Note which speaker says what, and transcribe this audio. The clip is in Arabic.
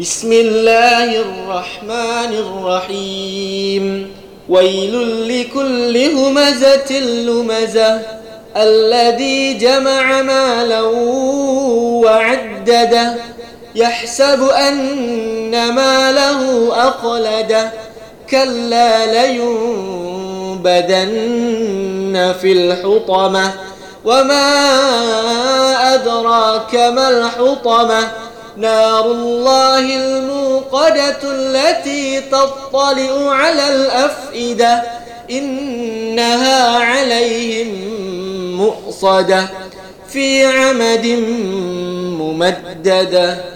Speaker 1: بسم الله الرحمن الرحيم ويل لكل همزة لمزة الذي جمع مالا وعدده يحسب أن ماله أخلده كلا لينبدن في الحطمة وما أدراك ما الحطمة نار الله الموقدة التي تطلع على الأفئدة إنها عليهم مؤصدة في عمد ممددة.